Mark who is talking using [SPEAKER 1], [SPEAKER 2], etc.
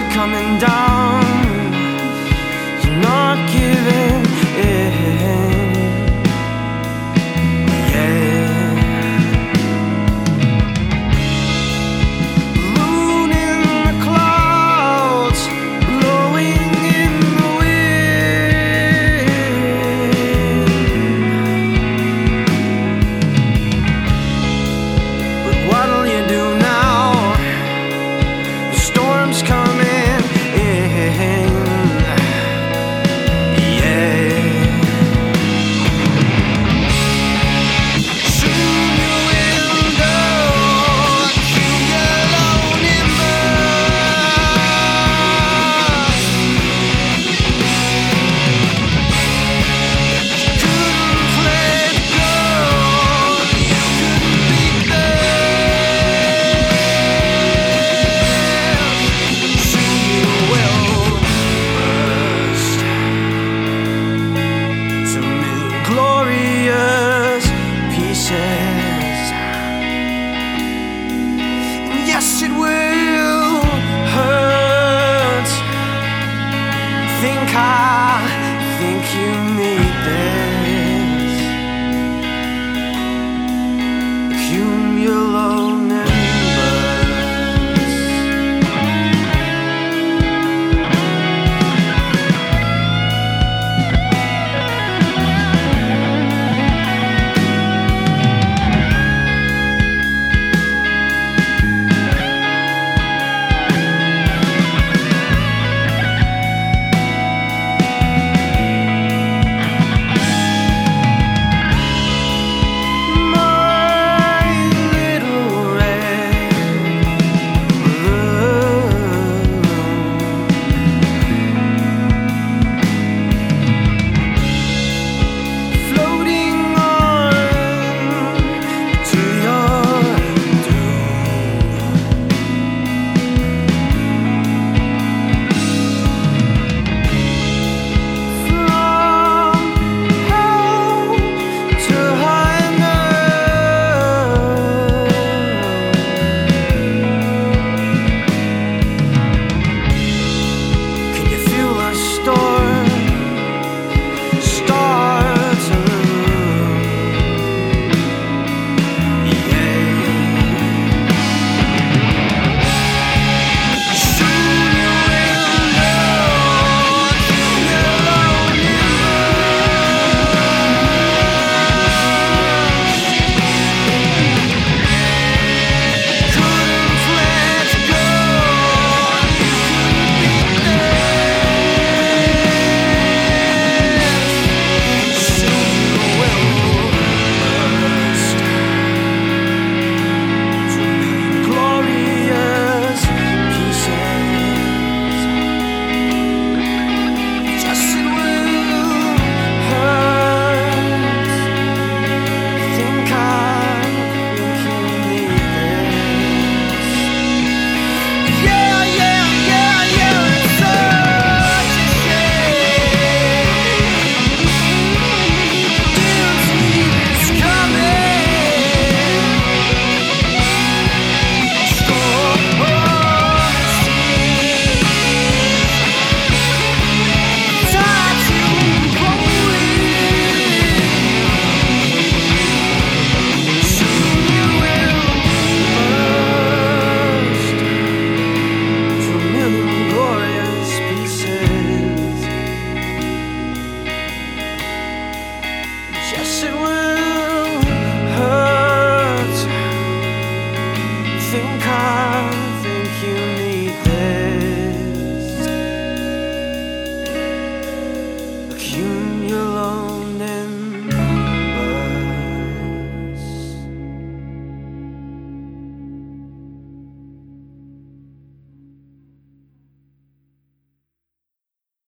[SPEAKER 1] not coming down. think I think you need this.